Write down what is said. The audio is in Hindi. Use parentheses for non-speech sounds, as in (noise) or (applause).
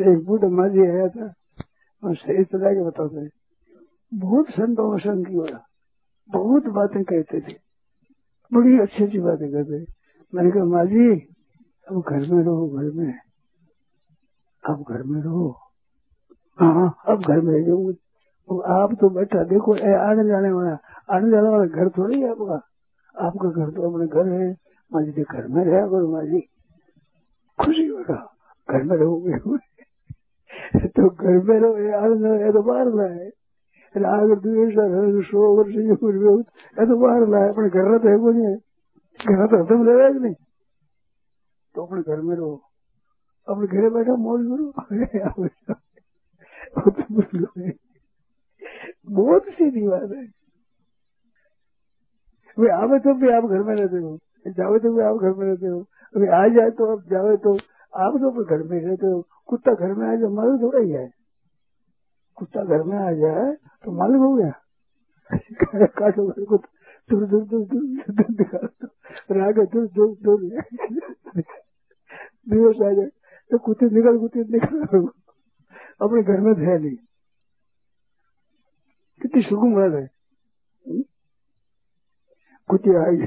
एक बूढ़ा माझी आया था, और सही तरह के बताते बहुत संतों में संग की वाला बहुत बातें कहते थे। बड़ी अच्छी अच्छी बातें कहते मैंने कहा माझी अब घर में रहो, घर में। अब घर में रहो। हाँ अब घर में रहो आप तो बैठा, देखो आने जाने वाला, आने जाने वाला घर थोड़ी है आपका। आपका घर तो अपने घर है। माझी जी, घर में रहा करो माझी खुशी होगा घर में रहोगे। तो घर में रहो ये आनंद तो बाहर लाए આગળ દિવસ સો વર્ષ એ તો બહાર લાય પણ ઘર તો એવું નહીં ઘર તો હતમ રહેવાય જ નહીં तो अपने घर में रहो अपने घरे बैठा मौज करो बहुत सीधी बात है वे आवे तो भी आप घर में रहते हो जावे तो भी आप घर में रहते हो अभी आ जाए तो आप जावे तो आप तो अपने घर में रहते हो कुत्ता घर में आ जाए, मालूम थोड़ा ही है। कुत्ता घर में आ जाए तो मालूम हो गया। (laughs) काटो घर को, दूर दूर दूर दूर दूर दिखा दो। आगे दूर दूर दूर। (laughs) दिवस आ जाए तो कुत्ते निकल कुत्ते निकल। अपने घर में नहीं। कितनी बात है। कुत्ते आ